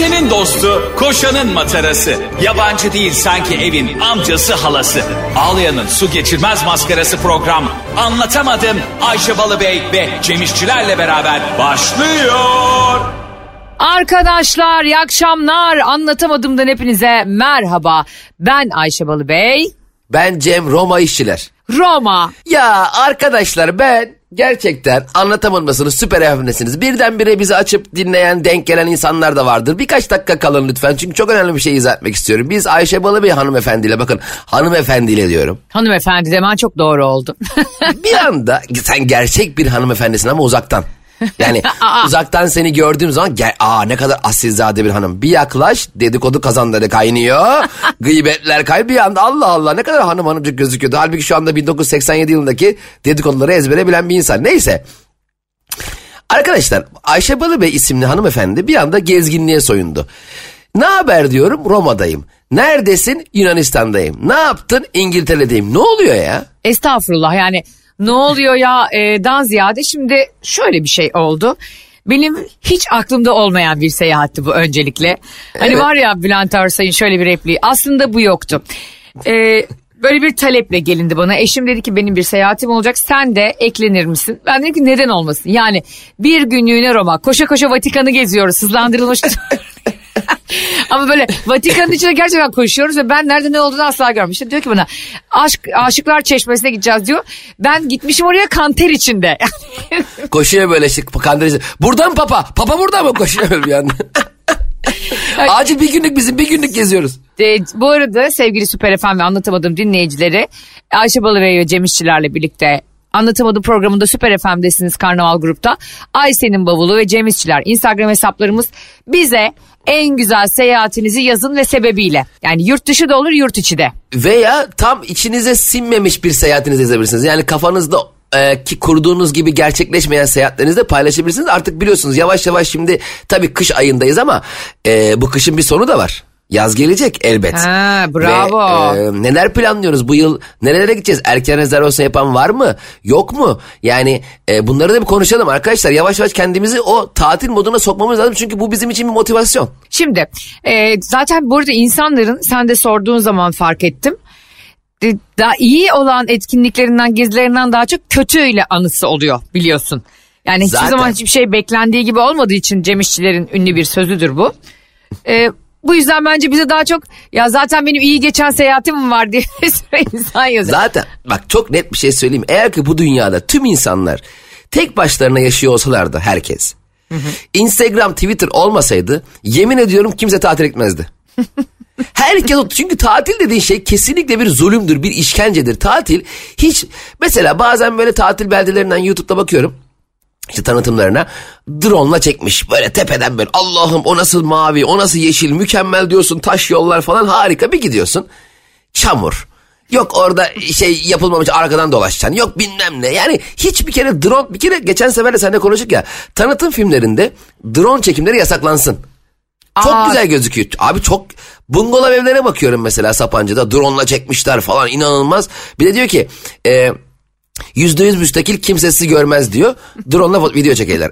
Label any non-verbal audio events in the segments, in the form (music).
Ayşe'nin dostu, koşanın matarası. Yabancı değil sanki evin amcası halası. Ağlayan'ın su geçirmez maskarası program. Anlatamadım Ayşe Balıbey ve Cemişçilerle beraber başlıyor. Arkadaşlar iyi akşamlar. Anlatamadımdan hepinize merhaba. Ben Ayşe Balıbey. Ben Cem Roma işçiler. Roma. Ya arkadaşlar ben gerçekten anlatamamasını süper efendisiniz. Birdenbire bizi açıp dinleyen denk gelen insanlar da vardır. Birkaç dakika kalın lütfen çünkü çok önemli bir şey izah etmek istiyorum. Biz Ayşe Balıbey hanımefendiyle bakın hanımefendiyle diyorum. Hanımefendi demen çok doğru oldu. Bir anda sen gerçek bir hanımefendisin ama uzaktan. Yani (laughs) uzaktan seni gördüğüm zaman gel, aa ne kadar asilzade bir hanım. Bir yaklaş dedikodu kazanları kaynıyor. (laughs) Gıybetler kay bir anda Allah Allah ne kadar hanım hanımcık gözüküyordu. Halbuki şu anda 1987 yılındaki dedikoduları ezbere bilen bir insan. Neyse. Arkadaşlar Ayşe Balıbey isimli hanımefendi bir anda gezginliğe soyundu. Ne haber diyorum Roma'dayım. Neredesin Yunanistan'dayım. Ne yaptın İngiltere'deyim. Ne oluyor ya? Estağfurullah yani ne oluyor ya e, dan ziyade şimdi şöyle bir şey oldu. Benim hiç aklımda olmayan bir seyahatti bu öncelikle. Hani Evet. var ya Bülent Arsay'ın şöyle bir repliği aslında bu yoktu. E, böyle bir taleple gelindi bana. Eşim dedi ki benim bir seyahatim olacak sen de eklenir misin? Ben dedim ki neden olmasın? Yani bir günlüğüne Roma koşa koşa Vatikan'ı geziyoruz hızlandırılmış. (laughs) Ama böyle Vatikan'ın içinde gerçekten koşuyoruz ve ben nerede ne olduğunu asla görmüyorum. İşte diyor ki bana aşk, aşıklar çeşmesine gideceğiz diyor. Ben gitmişim oraya kanter içinde. (laughs) Koşuyor böyle şık kandırıcı. Buradan papa. Papa burada mı koşuyor böyle bir anda. Acil bir günlük bizim bir günlük geziyoruz. E, bu arada sevgili Süper FM ve anlatamadığım dinleyicileri Ayşe Balıbey ve Cem İşçilerle birlikte Anlatamadım programında Süper FM'desiniz Karnaval Grup'ta. Ayşe'nin bavulu ve Cem İşçiler Instagram hesaplarımız bize en güzel seyahatinizi yazın ve sebebiyle. Yani yurt dışı da olur yurt içi de. Veya tam içinize sinmemiş bir seyahatinizi yazabilirsiniz. Yani kafanızda e, ki kurduğunuz gibi gerçekleşmeyen seyahatlerinizi de paylaşabilirsiniz. Artık biliyorsunuz yavaş yavaş şimdi tabii kış ayındayız ama e, bu kışın bir sonu da var. Yaz gelecek elbet. Ha, bravo. Ve, e, neler planlıyoruz bu yıl? Nerelere gideceğiz? Erken rezervasyon yapan var mı? Yok mu? Yani e, bunları da bir konuşalım arkadaşlar. Yavaş yavaş kendimizi o tatil moduna sokmamız lazım. Çünkü bu bizim için bir motivasyon. Şimdi e, zaten burada insanların sen de sorduğun zaman fark ettim. E, daha iyi olan etkinliklerinden gezilerinden daha çok kötüyle anısı oluyor biliyorsun. Yani hiçbir Zaten. zaman hiçbir şey beklendiği gibi olmadığı için Cem İşçilerin ünlü bir sözüdür bu. E, bu yüzden bence bize daha çok ya zaten benim iyi geçen seyahatim var diye (laughs) insan yazıyor. Zaten bak çok net bir şey söyleyeyim. Eğer ki bu dünyada tüm insanlar tek başlarına yaşıyor olsalardı herkes. Instagram, Twitter olmasaydı yemin ediyorum kimse tatil etmezdi. (laughs) Herkes çünkü tatil dediğin şey kesinlikle bir zulümdür, bir işkencedir. Tatil hiç mesela bazen böyle tatil beldelerinden YouTube'da bakıyorum işte tanıtımlarına drone'la çekmiş böyle tepeden böyle Allah'ım o nasıl mavi o nasıl yeşil mükemmel diyorsun taş yollar falan harika bir gidiyorsun çamur yok orada şey yapılmamış arkadan dolaşacaksın yok bilmem ne yani hiçbir kere drone bir kere geçen sefer de seninle konuştuk ya tanıtım filmlerinde drone çekimleri yasaklansın. Çok Aa. güzel gözüküyor. Abi çok bungalov evlere bakıyorum mesela Sapanca'da drone'la çekmişler falan inanılmaz. Bir de diyor ki e, yüzde yüz müstakil kimsesiz görmez diyor. Drone'la video çekerler.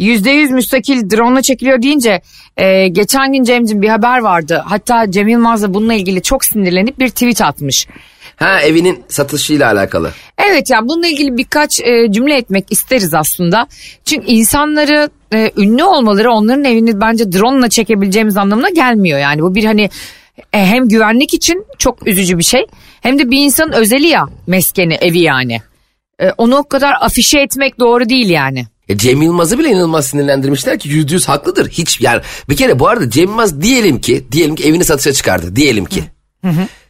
%100 (laughs) müstakil drone'la çekiliyor deyince e, geçen gün Cem'cim bir haber vardı. Hatta Cem Yılmaz da bununla ilgili çok sinirlenip bir tweet atmış. ha evinin satışıyla alakalı. Evet yani bununla ilgili birkaç e, cümle etmek isteriz aslında. Çünkü insanları e, ünlü olmaları onların evini bence drone'la çekebileceğimiz anlamına gelmiyor. Yani bu bir hani hem güvenlik için çok üzücü bir şey hem de bir insanın özeli ya meskeni evi yani. E, onu o kadar afişe etmek doğru değil yani. E, Cem Yılmaz'ı bile inanılmaz sinirlendirmişler ki yüzde yüz haklıdır. Hiç yani bir kere bu arada Cem Yılmaz diyelim ki diyelim ki evini satışa çıkardı diyelim ki.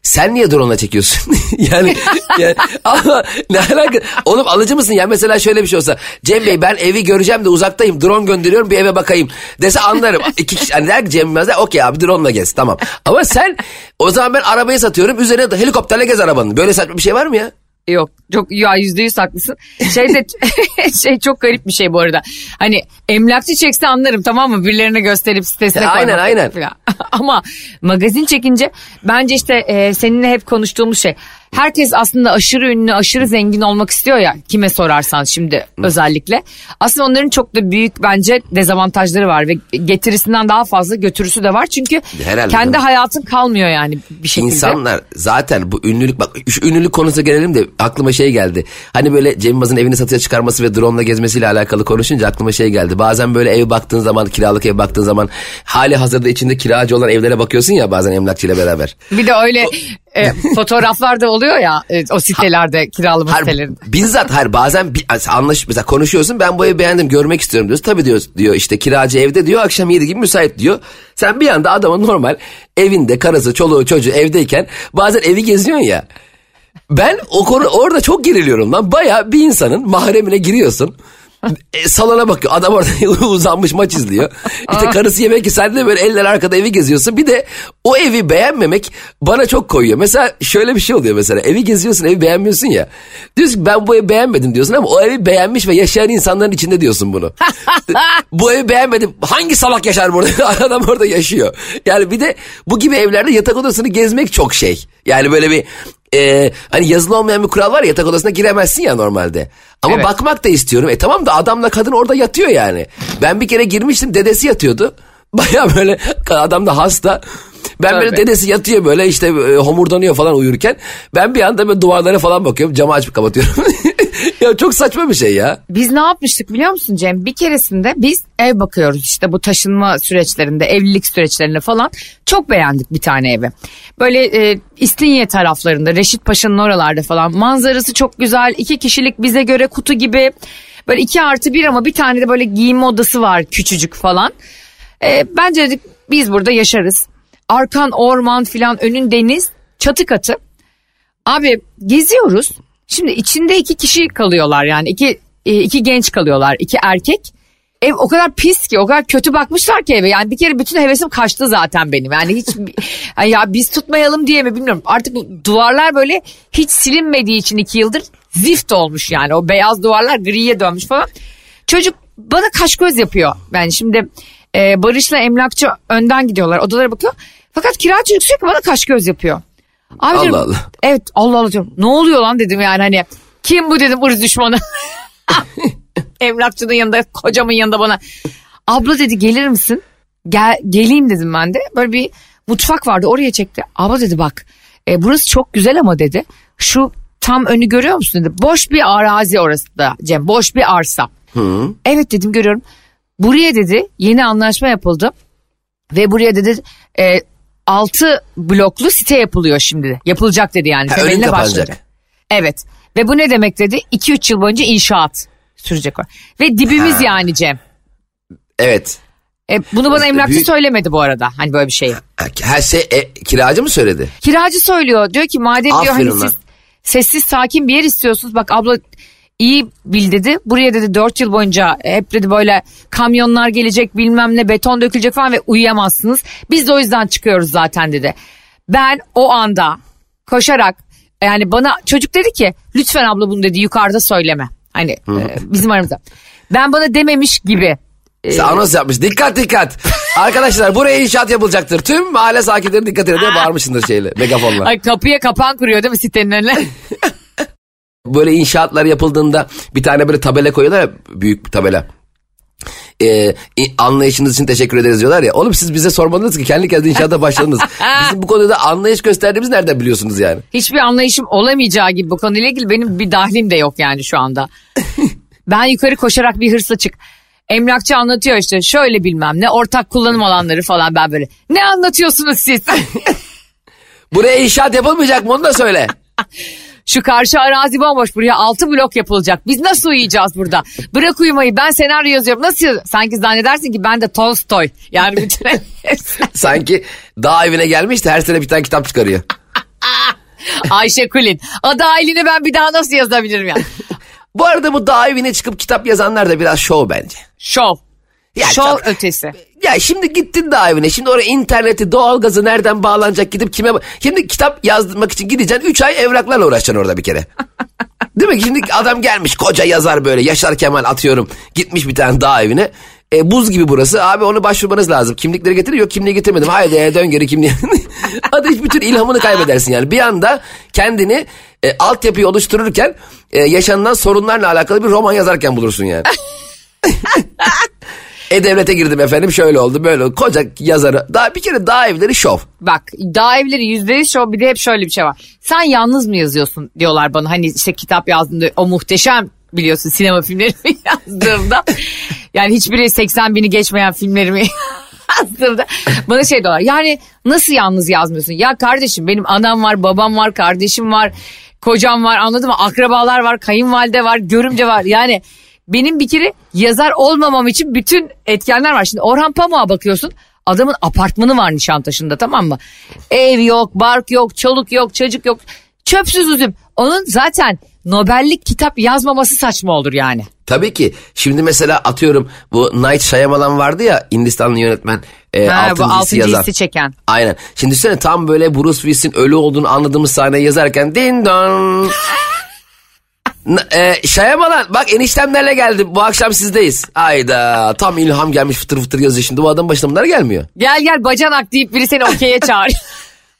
Sen niye drone'la çekiyorsun? (laughs) yani, yani ama ne alaka? Oğlum alıcı mısın? Ya mesela şöyle bir şey olsa. Cem Bey ben evi göreceğim de uzaktayım. Drone gönderiyorum bir eve bakayım. Dese anlarım. İki kişi hani der ki Cem Yılmaz okey abi drone'la gez tamam. Ama sen o zaman ben arabayı satıyorum. Üzerine de helikopterle gez arabanın. Böyle saçma bir şey var mı ya? Yok çok ya yüzde yüz haklısın. Şey de (laughs) şey çok garip bir şey bu arada. Hani emlakçı çekse anlarım tamam mı? Birilerine gösterip sitesine Ya, aynen, koymak aynen. falan. (laughs) Ama magazin çekince bence işte e, seninle hep konuştuğumuz şey. Herkes aslında aşırı ünlü, aşırı zengin olmak istiyor ya kime sorarsan şimdi özellikle. Aslında onların çok da büyük bence dezavantajları var ve getirisinden daha fazla götürüsü de var. Çünkü Herhalde kendi hayatın kalmıyor yani bir şekilde. İnsanlar zaten bu ünlülük bak şu ünlülük konusuna gelelim de aklıma şey geldi. Hani böyle Cem Yılmaz'ın evini satışa çıkarması ve drone'la gezmesiyle alakalı konuşunca aklıma şey geldi. Bazen böyle ev baktığın zaman kiralık ev baktığın zaman hali hazırda içinde kiracı olan evlere bakıyorsun ya bazen emlakçıyla beraber. Bir de öyle e, (laughs) fotoğraflar da oluyor ya e, o sitelerde kiralama Hayır, sitelerinde. bizzat hayır bazen bir, anlaş mesela konuşuyorsun ben bu evi beğendim görmek istiyorum diyorsun. Tabii diyor, diyor işte kiracı evde diyor akşam 7 gibi müsait diyor. Sen bir anda adamın normal evinde karısı çoluğu çocuğu evdeyken bazen evi geziyorsun ya. Ben o konu orada çok geriliyorum lan. Baya bir insanın mahremine giriyorsun. E, salona bakıyor. Adam orada (laughs) uzanmış maç izliyor. İşte karısı yemek ki sen de böyle eller arkada evi geziyorsun. Bir de o evi beğenmemek bana çok koyuyor. Mesela şöyle bir şey oluyor mesela. Evi geziyorsun evi beğenmiyorsun ya. Diyorsun ki ben bu evi beğenmedim diyorsun ama o evi beğenmiş ve yaşayan insanların içinde diyorsun bunu. (laughs) bu evi beğenmedim. Hangi salak yaşar burada? (laughs) Adam orada yaşıyor. Yani bir de bu gibi evlerde yatak odasını gezmek çok şey. Yani böyle bir e, hani yazılı olmayan bir kural var ya yatak odasına giremezsin ya normalde. Ama Evet. bakmak da istiyorum. E tamam da adamla kadın orada yatıyor yani. Ben bir kere girmiştim dedesi yatıyordu. (laughs) Baya böyle adam da hasta. Ben böyle Tövbe. dedesi yatıyor böyle işte e, homurdanıyor falan uyurken. Ben bir anda böyle duvarlara falan bakıyorum. Camı açıp kapatıyorum. (laughs) (laughs) ya çok saçma bir şey ya. Biz ne yapmıştık biliyor musun Cem? Bir keresinde biz ev bakıyoruz işte bu taşınma süreçlerinde, evlilik süreçlerinde falan. Çok beğendik bir tane evi. Böyle e, İstinye taraflarında, Reşit Paşa'nın oralarda falan. Manzarası çok güzel. iki kişilik bize göre kutu gibi. Böyle iki artı bir ama bir tane de böyle giyinme odası var küçücük falan. E, bence dedik biz burada yaşarız. Arkan orman filan, önün deniz, çatı katı. Abi geziyoruz. Şimdi içinde iki kişi kalıyorlar yani. İki e, iki genç kalıyorlar. İki erkek. Ev o kadar pis ki o kadar kötü bakmışlar ki eve. Yani bir kere bütün hevesim kaçtı zaten benim. Yani hiç (laughs) Ay ya biz tutmayalım diye mi bilmiyorum. Artık bu duvarlar böyle hiç silinmediği için iki yıldır zift olmuş yani. O beyaz duvarlar griye dönmüş falan. Çocuk bana kaş göz yapıyor. Yani şimdi e, Barış'la emlakçı önden gidiyorlar odalara bakıyor. Fakat kiracı yüksek bana kaş göz yapıyor. Abi Allah Allah. Evet Allah Allah diyorum. Ne oluyor lan dedim yani hani. Kim bu dedim ırz düşmanı. (laughs) Emlakçının yanında kocamın yanında bana. Abla dedi gelir misin? Gel, geleyim dedim ben de. Böyle bir mutfak vardı oraya çekti. Abla dedi bak e, burası çok güzel ama dedi. Şu tam önü görüyor musun dedi. Boş bir arazi orası da Cem. Boş bir arsa. Evet dedim görüyorum. Buraya dedi yeni anlaşma yapıldı. Ve buraya dedi e, 6 bloklu site yapılıyor şimdi. Yapılacak dedi yani. Ha, önün kapanacak. başlayacak. Evet. Ve bu ne demek dedi? 2-3 yıl boyunca inşaat sürecek o. Ve dibimiz Ha. yani Cem. Evet. E, bunu bana emlakçı Büyük- söylemedi bu arada. Hani böyle bir şey. Her şey e, kiracı mı söyledi? Kiracı söylüyor. Diyor ki madem diyor Aferin hani lan. siz sessiz sakin bir yer istiyorsunuz. Bak abla iyi bil dedi. Buraya dedi 4 yıl boyunca hep dedi böyle kamyonlar gelecek bilmem ne beton dökülecek falan ve uyuyamazsınız. Biz de o yüzden çıkıyoruz zaten dedi. Ben o anda koşarak yani bana çocuk dedi ki lütfen abla bunu dedi yukarıda söyleme. Hani e, bizim aramızda. Ben bana dememiş gibi Sen anons yapmış. Dikkat dikkat. (laughs) Arkadaşlar buraya inşaat yapılacaktır. Tüm mahalle sakinleri dikkat edin diye bağırmışsındır (laughs) şeyle megafonla. ay kapıya kapan kuruyor değil mi sitenin önüne? (laughs) Böyle inşaatlar yapıldığında bir tane böyle tabela koyuyorlar ya büyük bir tabela. Ee, anlayışınız için teşekkür ederiz diyorlar ya. Oğlum siz bize sormadınız ki kendi kendinize inşaata başladınız. (laughs) Bizim bu konuda anlayış gösterdiğimiz nereden biliyorsunuz yani? Hiçbir anlayışım olamayacağı gibi bu konuyla ilgili benim bir dahlim de yok yani şu anda. (laughs) ben yukarı koşarak bir hırsla çık. Emlakçı anlatıyor işte şöyle bilmem ne ortak kullanım alanları falan ben böyle. Ne anlatıyorsunuz siz? (laughs) Buraya inşaat yapılmayacak mı onu da söyle. Şu karşı arazi bomboş buraya altı blok yapılacak. Biz nasıl uyuyacağız burada? Bırak uyumayı ben senaryo yazıyorum. Nasıl Sanki zannedersin ki ben de Tolstoy. Yani bütün (laughs) (laughs) Sanki dağ evine gelmiş de her sene bir tane kitap çıkarıyor. (laughs) Ayşe Kulin. Adı Aylin'i ben bir daha nasıl yazabilirim ya? Bu arada bu dağ evine çıkıp kitap yazanlar da biraz şov bence. Şov. Ya Şov çok- ötesi. Ya şimdi gittin dağ evine. Şimdi oraya interneti, doğalgazı nereden bağlanacak gidip kime... Şimdi kitap yazdırmak için gideceksin. 3 ay evraklarla uğraşacaksın orada bir kere. (laughs) Değil mi? Şimdi adam gelmiş koca yazar böyle. Yaşar Kemal atıyorum. Gitmiş bir tane dağ evine. E, buz gibi burası. Abi onu başvurmanız lazım. Kimlikleri getirir. Yok kimliği getirmedim. Haydi e, dön geri kimliği. (laughs) Hadi bütün ilhamını kaybedersin yani. Bir anda kendini e, altyapıyı oluştururken e, yaşanılan sorunlarla alakalı bir roman yazarken bulursun yani. (laughs) E-Devlet'e girdim efendim şöyle oldu böyle oldu. Koca yazarı. Daha bir kere daha evleri şov. Bak daha evleri yüzde yüz şov bir de hep şöyle bir şey var. Sen yalnız mı yazıyorsun diyorlar bana. Hani işte kitap yazdığında o muhteşem biliyorsun sinema filmlerimi (laughs) yazdığımda. yani hiçbiri 80 bini geçmeyen filmlerimi (laughs) yazdığımda bana şey diyorlar. Yani nasıl yalnız yazmıyorsun? Ya kardeşim benim anam var, babam var, kardeşim var, kocam var anladın mı? Akrabalar var, kayınvalide var, görümce var. Yani benim bir kere yazar olmamam için bütün etkenler var. Şimdi Orhan Pamuk'a bakıyorsun. Adamın apartmanı var Nişantaşı'nda tamam mı? Ev yok, bark yok, çoluk yok, çocuk yok. Çöpsüz üzüm. Onun zaten Nobellik kitap yazmaması saçma olur yani. Tabii ki. Şimdi mesela atıyorum bu Night Shyamalan vardı ya Hindistanlı yönetmen. E, Ha, bu altıncı hissi altıncı yazan. hissi çeken. Aynen. Şimdi düşünsene tam böyle Bruce Willis'in ölü olduğunu anladığımız sahneyi yazarken din don. (laughs) N- e, Shyamalan bak eniştemlerle geldim bu akşam sizdeyiz. Ayda tam ilham gelmiş fıtır fıtır yazıyor şimdi bu adam başına bunlar gelmiyor. Gel gel bacanak deyip biri seni okey'e (laughs) çağırıyor.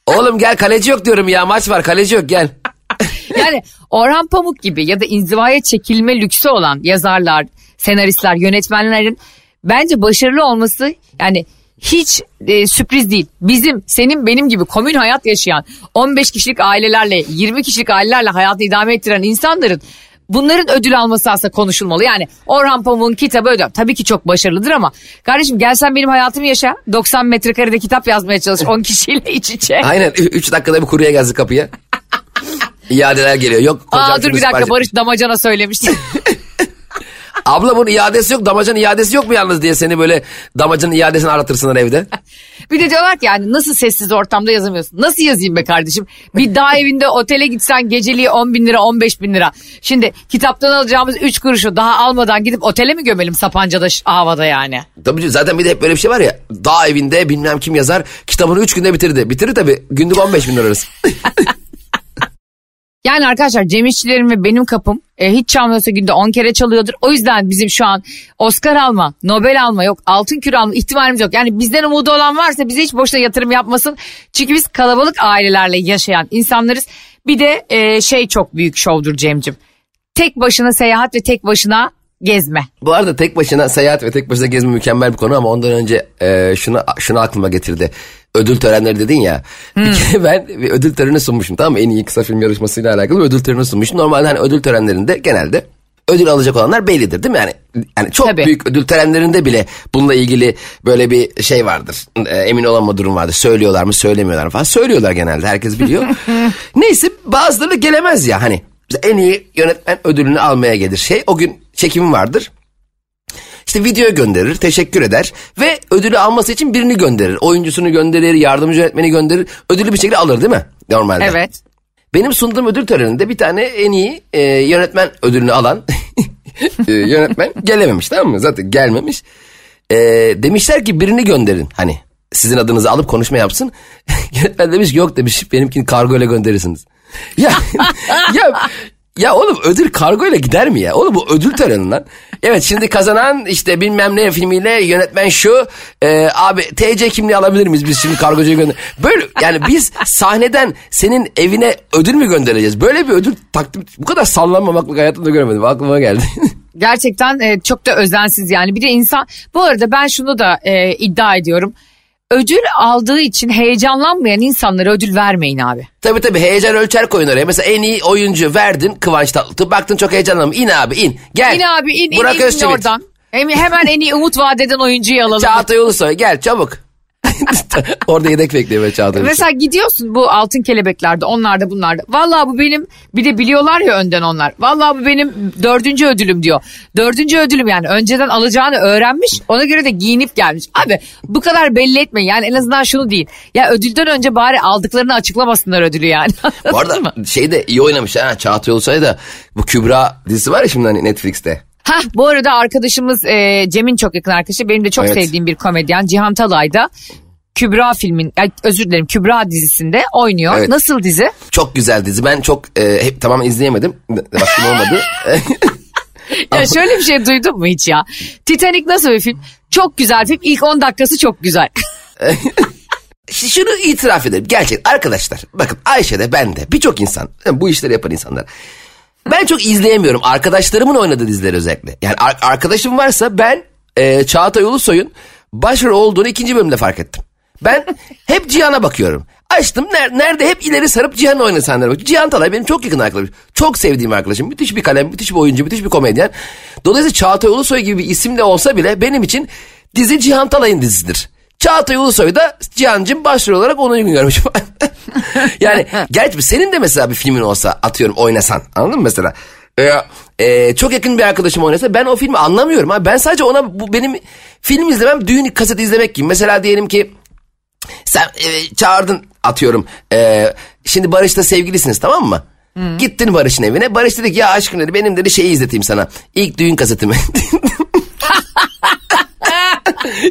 Oğlum gel kaleci yok diyorum ya maç var kaleci yok gel. (laughs) yani Orhan Pamuk gibi ya da inzivaya çekilme lüksü olan yazarlar, senaristler, yönetmenlerin bence başarılı olması yani hiç e, sürpriz değil. Bizim, senin, benim gibi komün hayat yaşayan 15 kişilik ailelerle, 20 kişilik ailelerle hayatı idame ettiren insanların bunların ödül alması aslında konuşulmalı. Yani Orhan Pamuk'un kitabı ödül. Tabii ki çok başarılıdır ama kardeşim gel sen benim hayatımı yaşa. 90 metrekarede kitap yazmaya çalış 10 kişiyle iç içe. (laughs) Aynen 3 dakikada bir kurye geldi kapıya. (laughs) İadeler geliyor. Yok Aa dur bir dakika sipariş- Barış Damacana söylemişti. (laughs) Abla bunun iadesi yok damacanın iadesi yok mu yalnız diye seni böyle damacanın iadesini aratırsınlar evde. (laughs) Bir de diyorlar ki yani nasıl sessiz ortamda yazamıyorsun? Nasıl yazayım be kardeşim? Bir dağ (laughs) evinde otele gitsen geceliği 10 bin lira 15 bin lira. Şimdi kitaptan alacağımız 3 kuruşu daha almadan gidip otele mi gömelim Sapanca'da havada yani? Tabii zaten bir de hep böyle bir şey var ya dağ evinde bilmem kim yazar kitabını 3 günde bitirdi. Bitirir tabii günlük 15 bin lira arası. (laughs) Yani arkadaşlar Cem ve benim kapım e, hiç çalmıyorsa günde 10 kere çalıyordur. O yüzden bizim şu an Oscar alma, Nobel alma yok, altın küre alma ihtimalimiz yok. Yani bizden umudu olan varsa bize hiç boşuna yatırım yapmasın. Çünkü biz kalabalık ailelerle yaşayan insanlarız. Bir de e, şey çok büyük şovdur Cem'cim. Tek başına seyahat ve tek başına gezme. Bu arada tek başına seyahat ve tek başına gezme mükemmel bir konu ama ondan önce e, şunu şunu aklıma getirdi. Ödül törenleri dedin ya. (laughs) Bir kere ben bir ödül töreni sunmuşum tamam mı? En iyi kısa film yarışmasıyla alakalı ödül töreni sunmuşum. Normalde hani ödül törenlerinde genelde ödül alacak olanlar bellidir değil mi? Yani yani çok Tabii. büyük ödül törenlerinde bile bununla ilgili böyle bir şey vardır. E, emin olama durum vardır. Söylüyorlar mı söylemiyorlar mı falan. Söylüyorlar genelde herkes biliyor. (laughs) Neyse bazıları gelemez ya hani. En iyi yönetmen ödülünü almaya gelir. Şey o gün çekimi vardır. İşte video gönderir, teşekkür eder ve ödülü alması için birini gönderir. Oyuncusunu gönderir, yardımcı yönetmeni gönderir. Ödülü bir şekilde alır değil mi? Normalde. Evet. Benim sunduğum ödül töreninde bir tane en iyi e, yönetmen ödülünü alan (laughs) e, yönetmen gelememiş tamam mı? Zaten gelmemiş. E, demişler ki birini gönderin hani sizin adınızı alıp konuşma yapsın. (laughs) yönetmen demiş yok demiş benimkini kargo ile gönderirsiniz. (laughs) Ya, ya, ya oğlum ödül kargo ile gider mi ya? Oğlum bu ödül töreni lan. Evet şimdi kazanan işte bilmem ne filmiyle yönetmen şu. e, abi TC kimliği alabilir miyiz biz şimdi kargocuya gönder. Böyle yani biz sahneden senin evine ödül mü göndereceğiz? Böyle bir ödül takdim bu kadar sallanmamaklık hayatımda göremedim. Aklıma geldi. (laughs) Gerçekten e, çok da özensiz yani. Bir de insan bu arada ben şunu da e, iddia ediyorum. Ödül aldığı için heyecanlanmayan insanlara ödül vermeyin abi. tabii tabii heyecan ölçer koyun oraya. Mesela en iyi oyuncu verdin Kıvanç Tatlıtuğ. Baktın çok heyecanlanmış. İn abi in. Gel. İn abi in in, Burak in, in Özçivit. oradan. Hem- Hemen en iyi umut vaat eden oyuncuyu alalım. Çağatay Ulusoy gel çabuk. (laughs) Orada yedek bekliyor böyle Çağatay. Mesela gidiyorsun bu altın kelebeklerde onlarda bunlarda. Vallahi bu benim bir de biliyorlar ya önden onlar. Vallahi bu benim dördüncü ödülüm diyor. Dördüncü ödülüm yani önceden alacağını öğrenmiş ona göre de giyinip gelmiş. Abi bu kadar belli etme yani en azından şunu değil. Ya ödülden önce bari aldıklarını açıklamasınlar ödülü yani. (laughs) Bu arada şeyde iyi oynamış ha Çağatay Ulusoy da bu Kübra dizisi var ya şimdi hani Netflix'te. Hah bu arada arkadaşımız e, Cem'in çok yakın arkadaşı benim de çok Evet. sevdiğim bir komedyen Cihan Talay da Kübra filmin özür dilerim Kübra dizisinde oynuyor. Evet. Nasıl dizi? Çok güzel dizi. Ben çok e, hep tamam izleyemedim. Vaktim olmadı. (laughs) Ya şöyle bir şey duydun mu hiç ya? Titanic nasıl bir film? Çok güzel film. İlk 10 dakikası çok güzel. (laughs) Şunu itiraf edelim. Gerçek arkadaşlar. Bakın Ayşe de ben de birçok insan. Bu işleri yapan insanlar. Ben çok izleyemiyorum. Arkadaşlarımın oynadığı dizileri özellikle. Yani ar- arkadaşım varsa ben e, Çağatay Ulusoy'un başrol olduğunu ikinci bölümde fark ettim. Ben hep Cihan'a bakıyorum. Açtım ner- nerede hep ileri sarıp Cihan oynasanlara bak. Cihan Talay benim çok yakın arkadaşım. Çok sevdiğim arkadaşım. Müthiş bir kalem, müthiş bir oyuncu, müthiş bir komedyen. Dolayısıyla Çağatay Ulusoy gibi bir isim de olsa bile benim için dizi Cihan Talay'ın dizisidir. Çağatay Ulusoy da Cihan'cım başrol olarak onu uygun görmüş. (laughs) yani gerçi senin de mesela bir filmin olsa atıyorum oynasan anladın mı mesela? Ee, e, çok yakın bir arkadaşım oynasa ben o filmi anlamıyorum. Ha. Ben sadece ona bu benim film izlemem düğün kaseti izlemek gibi. Mesela diyelim ki sen e, çağırdın atıyorum. E, şimdi Barış'la sevgilisiniz tamam mı? Gittin Barış'ın evine. Barış dedi ki ya aşkım dedi benim dedi şeyi izleteyim sana. İlk düğün kasetimi. (laughs)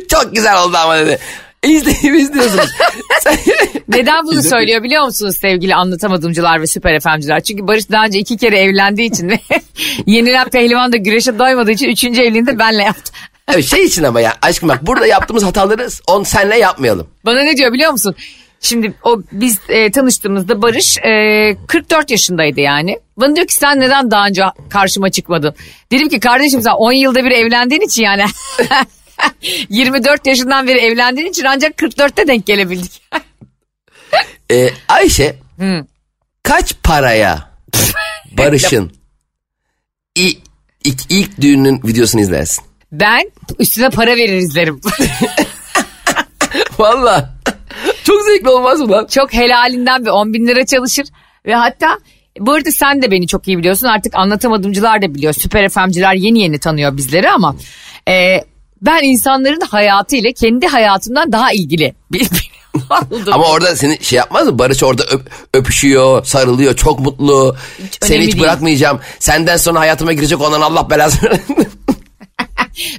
Çok güzel oldu ama dedi. İzleyip izliyorsunuz. (laughs) Neden bunu söylüyor biliyor musunuz sevgili anlatamadımcılar ve süper efemciler? Çünkü Barış daha önce iki kere evlendiği için ve (laughs) yenilen pehlivan da güreşe doymadığı için üçüncü evliliğini de benle yaptı. Evet, şey için ama ya aşkım bak burada yaptığımız hataları on senle yapmayalım. Bana ne diyor biliyor musun? Şimdi o biz e, tanıştığımızda Barış e, 44 yaşındaydı yani. Bana diyor ki sen neden daha önce karşıma çıkmadın? Dedim ki kardeşim sen 10 yılda bir evlendiğin için yani. (laughs) 24 yaşından beri evlendiğin için ancak 44'te denk gelebildik. Ee, (laughs) Ayşe kaç paraya Barış'ın (laughs) ilk, ilk, ilk düğünün videosunu izlersin? Ben üstüne para verir izlerim. (laughs) Valla çok zevkli olmaz mı lan? çok helalinden bir 10 bin lira çalışır. Ve hatta bu arada sen de beni çok iyi biliyorsun artık anlatamadımcılar da biliyor. Süper FM'ciler yeni yeni tanıyor bizleri ama e, ben insanların hayatı ile kendi hayatımdan daha ilgili (laughs) bir, oldum. Ama orada seni şey yapmaz mı? Barış orada öp- öpüşüyor, sarılıyor, çok mutlu. Seni önemli hiç değil. bırakmayacağım. Senden sonra hayatıma girecek olan Allah belasını. (laughs)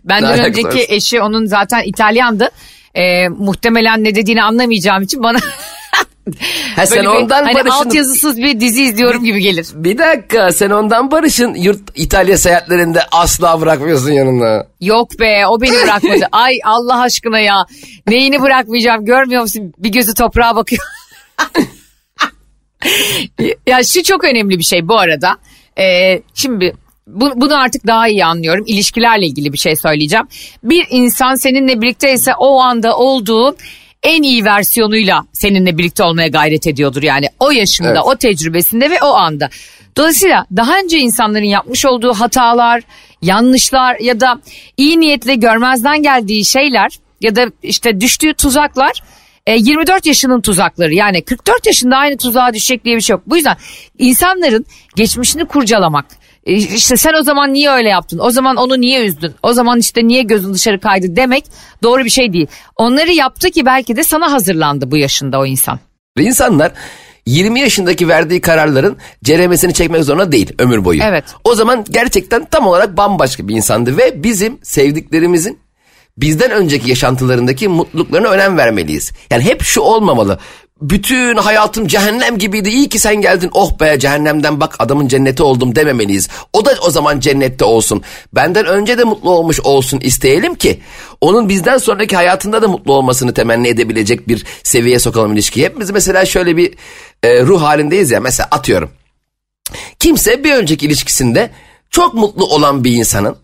Benden önceki var? eşi onun zaten İtalyandı. E, muhtemelen ne dediğini anlamayacağım için bana (laughs) ha, sen böyle bir, ondan hani Barış'ın... altyazısız bir dizi izliyorum gibi gelir. Bir dakika sen ondan Barış'ın yurt İtalya seyahatlerinde asla bırakmıyorsun yanında. Yok be o beni (laughs) bırakmadı. Ay Allah aşkına ya. Neyini bırakmayacağım görmüyor musun? Bir gözü toprağa bakıyor. (laughs) ya şu çok önemli bir şey bu arada. Ee, şimdi bu, bunu artık daha iyi anlıyorum. İlişkilerle ilgili bir şey söyleyeceğim. Bir insan seninle birlikteyse o anda olduğu en iyi versiyonuyla seninle birlikte olmaya gayret ediyordur. Yani o yaşında, Evet. o tecrübesinde ve o anda. Dolayısıyla daha önce insanların yapmış olduğu hatalar, yanlışlar ya da iyi niyetle görmezden geldiği şeyler ya da işte düştüğü tuzaklar e, 24 yaşının tuzakları yani 44 yaşında aynı tuzağa düşecek diye bir şey yok. Bu yüzden insanların geçmişini kurcalamak e, işte sen o zaman niye öyle yaptın o zaman onu niye üzdün o zaman işte niye gözün dışarı kaydı demek doğru bir şey değil. Onları yaptı ki belki de sana hazırlandı bu yaşında o insan. İnsanlar 20 yaşındaki verdiği kararların ceremesini çekmek zorunda değil ömür boyu. Evet. O zaman gerçekten tam olarak bambaşka bir insandı ve bizim sevdiklerimizin bizden önceki yaşantılarındaki mutluluklarına önem vermeliyiz. Yani hep şu olmamalı. Bütün hayatım cehennem gibiydi. İyi ki sen geldin. Oh be cehennemden bak adamın cenneti oldum dememeliyiz. O da o zaman cennette olsun. Benden önce de mutlu olmuş olsun isteyelim ki onun bizden sonraki hayatında da mutlu olmasını temenni edebilecek bir seviyeye sokalım ilişkiyi. Hepimiz mesela şöyle bir e, ruh halindeyiz ya. Mesela atıyorum. Kimse bir önceki ilişkisinde çok mutlu olan bir insanın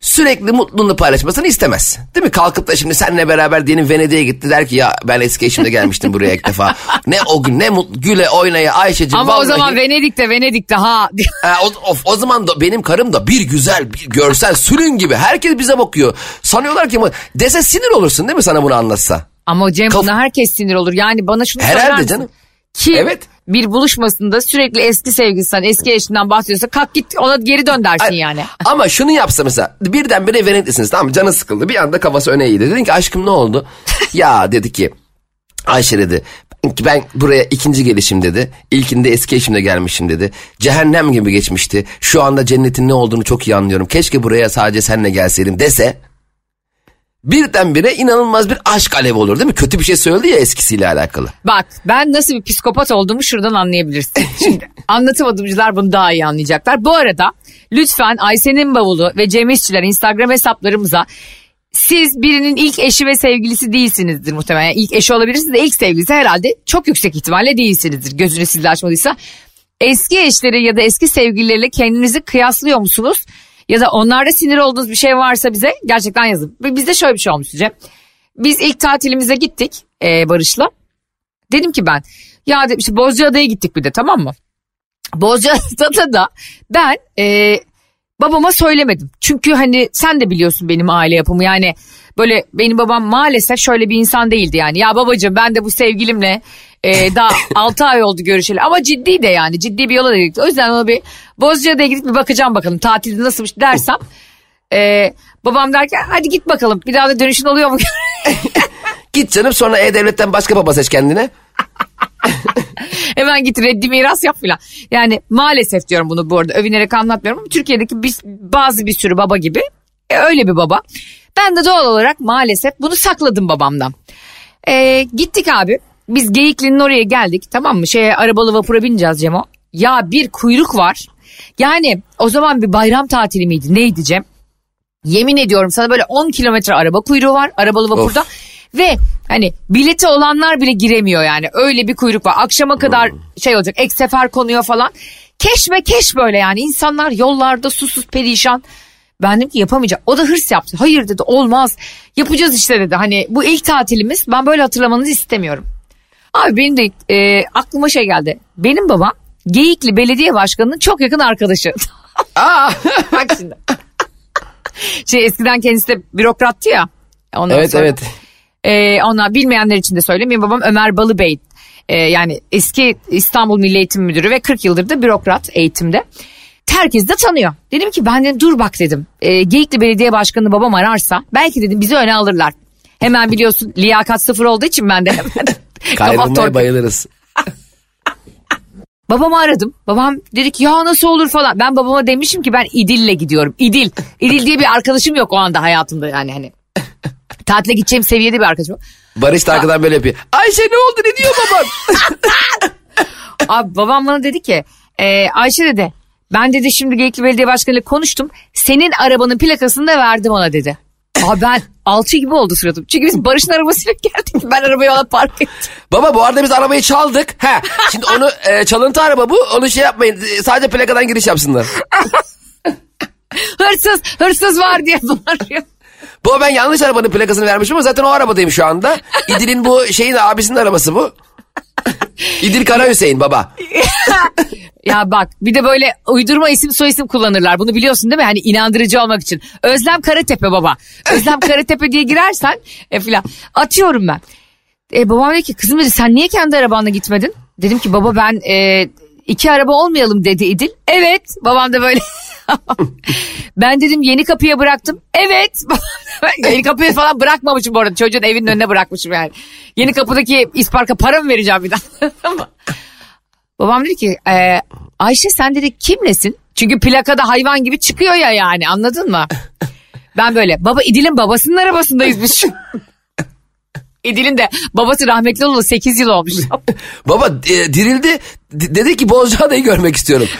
sürekli mutluluğunu paylaşmasını istemez. Değil mi? Kalkıp da şimdi seninle beraber diyelim Venedik'e gitti der ki ya ben eski eşimle gelmiştim buraya ilk defa. (laughs) Ne o gün ne mutlu güle oynaya Ayşe'cim Ama vallahi. o zaman Venedik'te Venedik'te ha (laughs) Ha, o, of, o zaman da benim karım da bir güzel bir görsel sülün gibi herkes bize bakıyor. Sanıyorlar ki dese sinir olursun değil mi sana bunu anlatsa? Ama Cem Kaf- buna herkes sinir olur. Yani bana şunu Herhalde söyler misin? canım. Kim Evet. bir buluşmasında sürekli eski sevgilisinden, eski eşinden bahsediyorsa kalk git ona geri dön dersin Ay, yani. (laughs) Ama şunu yapsa mesela birdenbire Venedik'lisiniz tamam mı? canı sıkıldı bir anda kafası öne eğildi. Dedin ki aşkım ne oldu? (laughs) ya dedi ki Ayşe dedi ben- ben buraya ikinci gelişim dedi. İlkinde eski eşimle gelmişim dedi. Cehennem gibi geçmişti. Şu anda cennetin ne olduğunu çok iyi anlıyorum. Keşke buraya sadece seninle gelseydim dese birdenbire inanılmaz bir aşk alevi olur değil mi? Kötü bir şey söyledi ya eskisiyle alakalı. Bak ben nasıl bir psikopat olduğumu şuradan anlayabilirsin. (laughs) Şimdi anlatamadımcılar bunu daha iyi anlayacaklar. Bu arada lütfen Ayşe'nin bavulu ve Cem İşçiler Instagram hesaplarımıza siz birinin ilk eşi ve sevgilisi değilsinizdir muhtemelen. Yani ilk eşi olabilirsiniz de ilk sevgilisi herhalde çok yüksek ihtimalle değilsinizdir. Gözünü sizle açmadıysa. Eski eşleri ya da eski sevgilileriyle kendinizi kıyaslıyor musunuz? Ya da onlarda sinir olduğunuz bir şey varsa bize gerçekten yazın. Bizde şöyle bir şey olmuş Cem. Biz ilk tatilimize gittik e, Barış'la. Dedim ki ben ya işte Bozcaada'ya gittik bir de tamam mı? Bozcaada'da da ben e, babama söylemedim. Çünkü hani sen de biliyorsun benim aile yapımı yani böyle benim babam maalesef şöyle bir insan değildi yani. Ya babacığım ben de bu sevgilimle e, daha (laughs) 6 ay oldu görüşeli ama ciddi de yani ciddi bir yola da gittik. O yüzden ona bir Bozcaada'ya gidip bir bakacağım bakalım tatilde nasılmış dersem. E, babam derken hadi git bakalım bir daha da dönüşün oluyor mu? (laughs) Git canım sonra E-Devlet'ten başka baba seç kendine. (laughs) Hemen git reddi miras yap filan. Yani maalesef diyorum bunu bu arada övünerek anlatmıyorum ama Türkiye'deki bir, bazı bir sürü baba gibi e, öyle bir baba. Ben de doğal olarak maalesef bunu sakladım babamdan. E, gittik abi biz Geyikli'nin oraya geldik tamam mı? Şeye arabalı vapura bineceğiz Cemo. Ya bir kuyruk var. Yani o zaman bir bayram tatili miydi neydi Cem? Yemin ediyorum sana böyle 10 kilometre araba kuyruğu var arabalı vapurda. Of. Ve hani bileti olanlar bile giremiyor yani. Öyle bir kuyruk var. Akşama kadar şey olacak ek sefer konuyor falan. Keşme keş böyle yani. insanlar yollarda susuz perişan. Ben dedim ki yapamayacağım. O da hırs yaptı. Hayır dedi olmaz. Yapacağız işte dedi. Hani bu ilk tatilimiz ben böyle hatırlamanızı istemiyorum. Abi benim de e, aklıma şey geldi. Benim babam Geyikli Belediye Başkanı'nın çok yakın arkadaşı. Aa. (laughs) Bak şimdi. Şey eskiden kendisi de bürokrattı ya. Ondan evet sonra, evet. E, ona bilmeyenler için de söyleyeyim. Benim babam Ömer Balıbey. E, yani eski İstanbul Milli Eğitim Müdürü ve 40 yıldır da bürokrat eğitimde. Herkes de tanıyor. Dedim ki ben de dur bak dedim. E, Geyikli Belediye Başkanı babam ararsa belki dedim bizi öne alırlar. Hemen biliyorsun liyakat sıfır olduğu için ben de hemen. (laughs) Kayrılmaya bayılırız. (laughs) Babamı aradım. Babam dedi ki ya nasıl olur falan. Ben babama demişim ki ben İdil'le gidiyorum. İdil. İdil diye bir arkadaşım yok o anda hayatımda yani hani. (laughs) Tatile gideceğim seviyede bir arkadaşım. Barış da arkadan böyle yapıyor. Ayşe ne oldu ne diyor baban? (laughs) Abi babam bana dedi ki e, Ayşe dedi ben dedi şimdi Geyikli Belediye Başkanı ile konuştum. Senin arabanın plakasını da verdim ona dedi. Abi ben alçı gibi oldu suratım. Çünkü biz Barış'ın arabasıyla (laughs) geldik. Ben arabayı ona park ettim. Baba bu arada biz arabayı çaldık. He. Şimdi onu e, çalıntı araba bu. Onu şey yapmayın. Sadece plakadan giriş yapsınlar. (laughs) hırsız, hırsız var diye bağırıyor. Bu ben yanlış arabanın plakasını vermişim ama zaten o arabadayım şu anda. İdil'in bu şeyin abisinin arabası bu. İdil Kara Hüseyin baba. (laughs) ya bak bir de böyle uydurma isim soy isim kullanırlar. Bunu biliyorsun değil mi? Hani inandırıcı olmak için. Özlem Karatepe baba. Özlem Karatepe diye girersen e, filan. Atıyorum ben. E, babam dedi ki kızım dedi sen niye kendi arabanla gitmedin? Dedim ki baba ben e, iki araba olmayalım dedi İdil. Evet babam da böyle (laughs) ben dedim yeni kapıya bıraktım. Evet. (laughs) yeni kapıya falan bırakmamışım bu arada. Çocuğun evinin önüne bırakmışım yani. Yeni kapıdaki isparka para mı vereceğim bir daha? (laughs) Babam dedi ki e, Ayşe sen dedi kimlesin? Çünkü plakada hayvan gibi çıkıyor ya yani anladın mı? Ben böyle baba İdil'in babasının arabasındayız biz. (laughs) İdil'in de babası rahmetli olalı 8 yıl olmuş. (laughs) Baba e, dirildi D- dedi ki Bozcaada'yı görmek istiyorum. (laughs)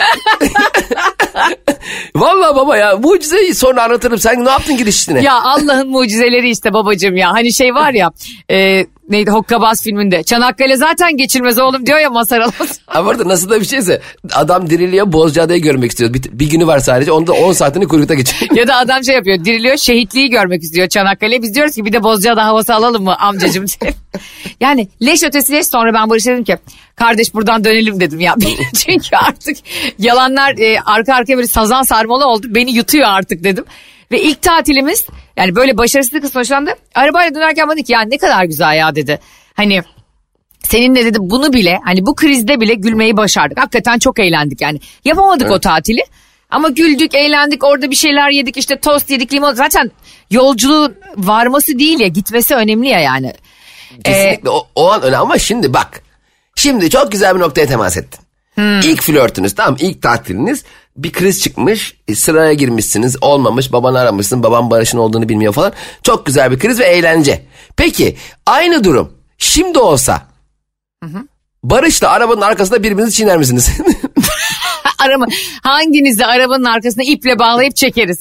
Vallahi baba ya mucizeyi sonra anlatırım. Sen ne yaptın girişine? Ya Allah'ın mucizeleri işte babacığım ya. Hani şey var ya e, neydi Hokkabaz filminde. Çanakkale zaten geçilmez oğlum diyor ya Alas. (laughs) Ama orada nasıl da bir şeyse adam diriliyor Bozcaada'yı görmek istiyor. Bir, bir günü var sadece onda 10 saatini kuyrukta geçiyor. (laughs) ya da adam şey yapıyor diriliyor şehitliği görmek istiyor Çanakkale. Biz diyoruz ki bir de Bozcaada havası alalım mı amcacığım (laughs) diye. yani leş ötesi leş sonra ben Barış'a dedim ki kardeş buradan dönelim dedim ya. Çünkü artık yalanlar e, arka arkaya böyle sazan sarmalı oldu. Beni yutuyor artık dedim. Ve ilk tatilimiz yani böyle başarısızlık sonuçlandı. Arabayla dönerken bana dedi ki ya ne kadar güzel ya dedi. Hani seninle dedi bunu bile hani bu krizde bile gülmeyi başardık. Hakikaten çok eğlendik yani. Yapamadık evet. o tatili. Ama güldük, eğlendik, orada bir şeyler yedik, işte tost yedik, limon. Zaten yolculuğun varması değil ya, gitmesi önemli ya yani. Kesinlikle ee, o, o an öyle ama şimdi bak. Şimdi çok güzel bir noktaya temas ettin. Hmm. İlk flörtünüz tamam ilk tatiliniz bir kriz çıkmış e, sıraya girmişsiniz olmamış babanı aramışsın baban Barış'ın olduğunu bilmiyor falan. Çok güzel bir kriz ve eğlence. Peki aynı durum şimdi olsa hı hı. Barış'la arabanın arkasında birbirinizi çiğner misiniz? (laughs) Arama, hanginizi arabanın arkasına iple bağlayıp çekeriz.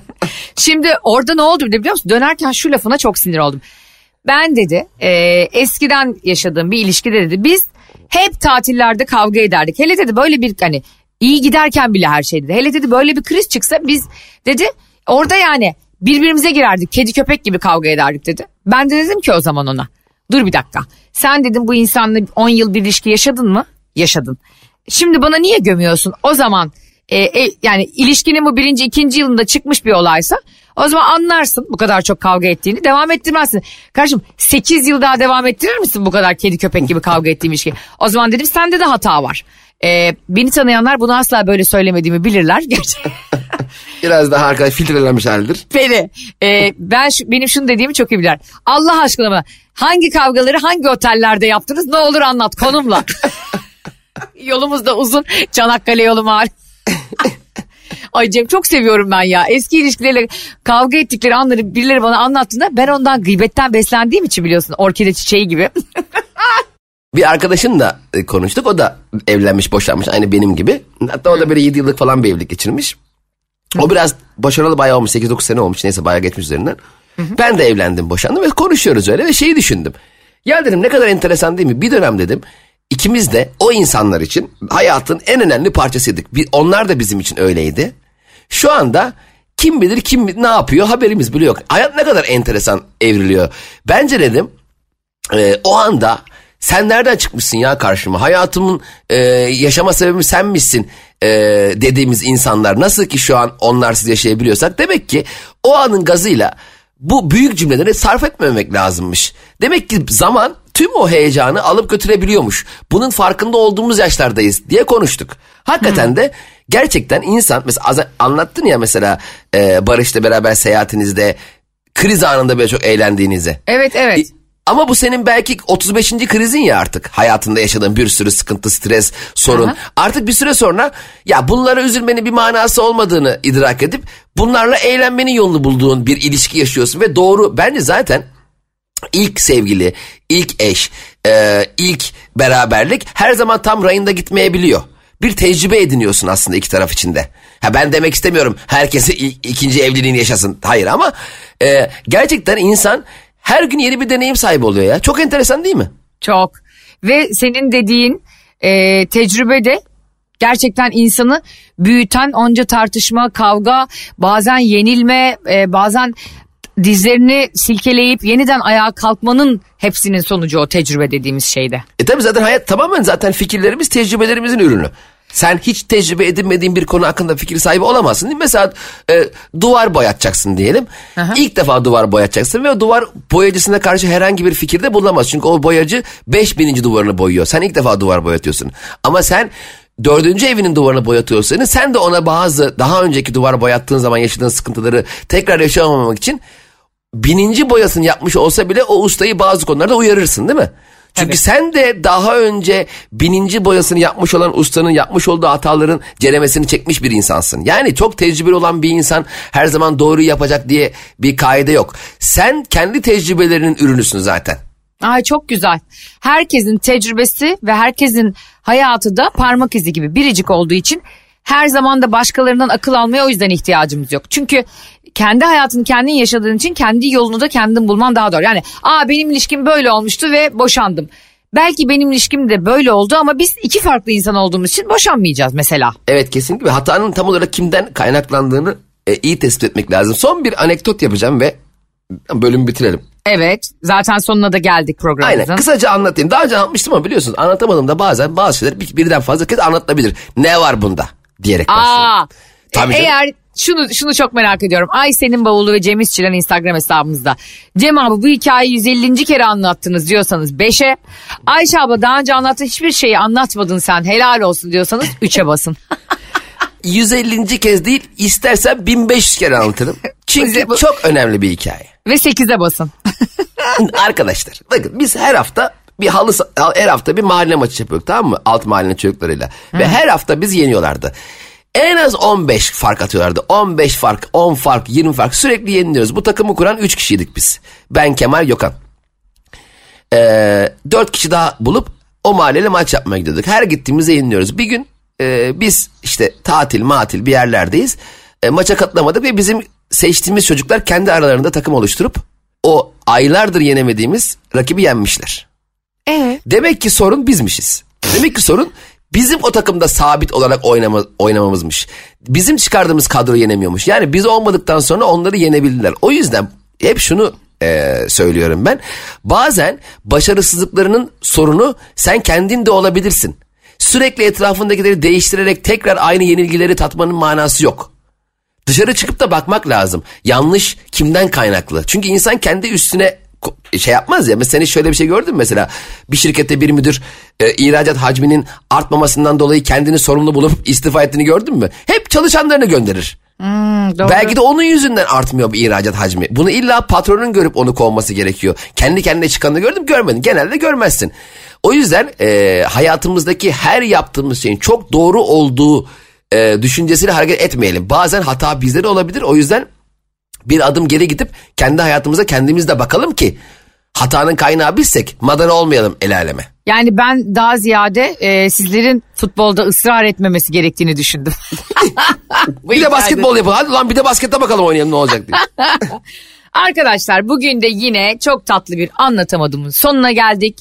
(laughs) Şimdi orada ne oldu biliyor musun? Dönerken şu lafına çok sinir oldum. Ben dedi e, eskiden yaşadığım bir ilişkide dedi biz hep tatillerde kavga ederdik. Hele dedi böyle bir hani iyi giderken bile her şey dedi. Hele dedi böyle bir kriz çıksa biz dedi orada yani birbirimize girerdik. Kedi köpek gibi kavga ederdik dedi. Ben de dedim ki o zaman ona dur bir dakika. Sen dedim bu insanla 10 yıl bir ilişki yaşadın mı? Yaşadın. Şimdi bana niye gömüyorsun? O zaman e, e, yani ilişkinin bu birinci ikinci yılında çıkmış bir olaysa o zaman anlarsın bu kadar çok kavga ettiğini devam ettirmezsin. Kardeşim 8 yıl daha devam ettirir misin bu kadar kedi köpek gibi kavga ettiğim ilişki? O zaman dedim sende de hata var. E, beni tanıyanlar bunu asla böyle söylemediğimi bilirler. (laughs) Biraz daha arkadaş filtrelenmiş halidir. Beni. E, ben şu, benim şunu dediğimi çok iyi bilir. Allah aşkına mı? Hangi kavgaları hangi otellerde yaptınız? Ne olur anlat konumla. (laughs) Yolumuz da uzun. Çanakkale yolu mal. Ay Cem çok seviyorum ben ya. Eski ilişkilerle kavga ettikleri anları birileri bana anlattığında ben ondan gıybetten beslendiğim için biliyorsun orkide çiçeği gibi. (laughs) Bir arkadaşımla e, konuştuk. O da evlenmiş, boşanmış aynı benim gibi. Hatta o da böyle 7 yıllık falan bir evlilik geçirmiş. O biraz başarılı bayağı olmuş. 8-9 sene olmuş. Neyse bayağı geçmiş üzerinden. Ben de evlendim, boşandım ve konuşuyoruz öyle ve şeyi düşündüm. Ya dedim ne kadar enteresan değil mi? Bir dönem dedim ikimiz de o insanlar için hayatın en önemli parçasıydık. Bir, onlar da bizim için öyleydi. Şu anda kim bilir kim ne yapıyor haberimiz bile yok. Hayat ne kadar enteresan evriliyor. Bence dedim e, o anda sen nereden çıkmışsın ya karşıma? Hayatımın e, yaşama sebebi sen misin e, dediğimiz insanlar nasıl ki şu an onlarsız yaşayabiliyorsak demek ki o anın gazıyla bu büyük cümleleri sarf etmemek lazımmış. Demek ki zaman tüm o heyecanı alıp götürebiliyormuş. Bunun farkında olduğumuz yaşlardayız diye konuştuk. Hakikaten de gerçekten insan mesela anlattın ya mesela e, Barış'la beraber seyahatinizde kriz anında böyle çok eğlendiğinizi. Evet evet. E, Ama bu senin belki 35. krizin ya artık. Hayatında yaşadığın bir sürü sıkıntı, stres, sorun. Aha. Artık bir süre sonra ya bunlara üzülmenin bir manası olmadığını idrak edip bunlarla eğlenmenin yolunu bulduğun bir ilişki yaşıyorsun ve doğru bence zaten ilk sevgili, ilk eş, e, ilk beraberlik her zaman tam rayında gitmeyebiliyor. Bir tecrübe ediniyorsun aslında iki taraf içinde. Ha ben demek istemiyorum herkesi ikinci evliliğini yaşasın. Hayır ama e, gerçekten insan her gün yeni bir deneyim sahibi oluyor ya. Çok enteresan değil mi? Çok. Ve senin dediğin e, tecrübe de gerçekten insanı büyüten onca tartışma, kavga, bazen yenilme, e, bazen dizlerini silkeleyip yeniden ayağa kalkmanın hepsinin sonucu o tecrübe dediğimiz şeyde. E tabi zaten hayat tamamen zaten fikirlerimiz tecrübelerimizin ürünü. Sen hiç tecrübe edinmediğin bir konu hakkında fikir sahibi olamazsın. değil mi? Mesela e, duvar boyatacaksın diyelim. İlk defa duvar boyatacaksın ve o duvar boyacısına karşı herhangi bir fikirde bulunamaz. Çünkü o boyacı 5000. duvarını boyuyor. Sen ilk defa duvar boyatıyorsun. Ama sen dördüncü evinin duvarını boyatıyorsun. Sen de ona bazı daha önceki duvar boyattığın zaman yaşadığın sıkıntıları tekrar yaşamamak için bininci boyasını yapmış olsa bile o ustayı bazı konularda uyarırsın değil mi? Çünkü Tabii. sen de daha önce bininci boyasını yapmış olan ustanın yapmış olduğu hataların ceremesini çekmiş bir insansın. Yani çok tecrübeli olan bir insan her zaman doğruyu yapacak diye bir kaide yok. Sen kendi tecrübelerinin ürünüsün zaten. Ay çok güzel. Herkesin tecrübesi ve herkesin hayatı da parmak izi gibi biricik olduğu için her zaman da başkalarından akıl almaya o yüzden ihtiyacımız yok. Çünkü kendi hayatını kendin yaşadığın için kendi yolunu da kendin bulman daha doğru. Yani aa benim ilişkim böyle olmuştu ve boşandım. Belki benim ilişkim de böyle oldu ama biz iki farklı insan olduğumuz için boşanmayacağız mesela. Evet kesinlikle hatanın tam olarak kimden kaynaklandığını e, iyi tespit etmek lazım. Son bir anekdot yapacağım ve bölümü bitirelim. Evet zaten sonuna da geldik programımızın. Aynen kısaca anlatayım. Daha önce anlatmıştım ama biliyorsunuz anlatamadım da bazen bazı şeyler bir- birden fazla kez anlatılabilir. Ne var bunda diyerek başlıyorum. Aa, Tabii e- eğer şunu şunu çok merak ediyorum. Ay senin bavulu ve Cem İşçilen Instagram hesabımızda. Cem abi bu hikayeyi 150. kere anlattınız diyorsanız 5'e. Ayşe abla daha önce anlattığı hiçbir şeyi anlatmadın sen helal olsun diyorsanız 3'e basın. (laughs) 150. kez değil istersen 1500 kere anlatırım. Çünkü çok önemli bir hikaye. ve 8'e basın. Arkadaşlar bakın biz her hafta bir halı her hafta bir mahalle maçı yapıyorduk tamam mı? Alt mahallenin çocuklarıyla. Ve her hafta biz yeniyorlardı. En az 15 fark atıyorlardı. 15 fark, 10 fark, 20 fark sürekli yeniliyoruz. Bu takımı kuran 3 kişiydik biz. Ben, Kemal, Gökhan. Ee, 4 kişi daha bulup o mahalleyle maç yapmaya gidiyorduk. Her gittiğimizde yeniliyoruz. Bir gün e, biz işte tatil matil bir yerlerdeyiz. E, maça katılamadık ve bizim seçtiğimiz çocuklar kendi aralarında takım oluşturup o aylardır yenemediğimiz rakibi yenmişler. Evet. Demek ki sorun bizmişiz. Demek ki sorun bizim o takımda sabit olarak oynama, oynamamızmış. Bizim çıkardığımız kadro yenemiyormuş. Yani biz olmadıktan sonra onları yenebildiler. O yüzden hep şunu e, söylüyorum ben. Bazen başarısızlıklarının sorunu sen kendin de olabilirsin. Sürekli etrafındakileri değiştirerek tekrar aynı yenilgileri tatmanın manası yok. Dışarı çıkıp da bakmak lazım. Yanlış kimden kaynaklı? Çünkü insan kendi üstüne şey yapmaz ya. Mesela şöyle bir şey gördün mü mesela? Bir şirkette bir müdür e, ihracat hacminin artmamasından dolayı kendini sorumlu bulup (laughs) istifa ettiğini gördün mü? Hep çalışanlarını gönderir. Doğru. Belki de onun yüzünden artmıyor bu ihracat hacmi. Bunu illa patronun görüp onu kovması gerekiyor. Kendi kendine çıkanını gördüm görmedin. Genelde görmezsin. O yüzden e, hayatımızdaki her yaptığımız şeyin çok doğru olduğu e, düşüncesiyle hareket etmeyelim. Bazen hata bizde de olabilir. O yüzden bir adım geri gidip kendi hayatımıza kendimiz de bakalım ki hatanın kaynağı bizsek madara olmayalım el aleme. Yani ben daha ziyade e, sizlerin futbolda ısrar etmemesi gerektiğini düşündüm. (laughs) Bir de basketbol yapalım. Hadi lan bir de baskette bakalım oynayalım ne olacak diye. (laughs) Arkadaşlar bugün de yine çok tatlı bir anlatamadığımın sonuna geldik.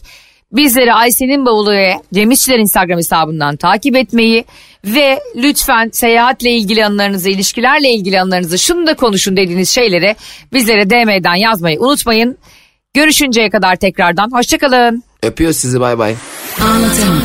Bizleri Ayşe'nin bavulu ve Cem İşçiler Instagram hesabından takip etmeyi ve lütfen seyahatle ilgili anılarınızı, ilişkilerle ilgili anılarınızı, şunu da konuşun dediğiniz şeyleri bizlere DM'den yazmayı unutmayın. Görüşünceye kadar tekrardan hoşçakalın. Öpüyor sizi bay bay. Anlatamadım.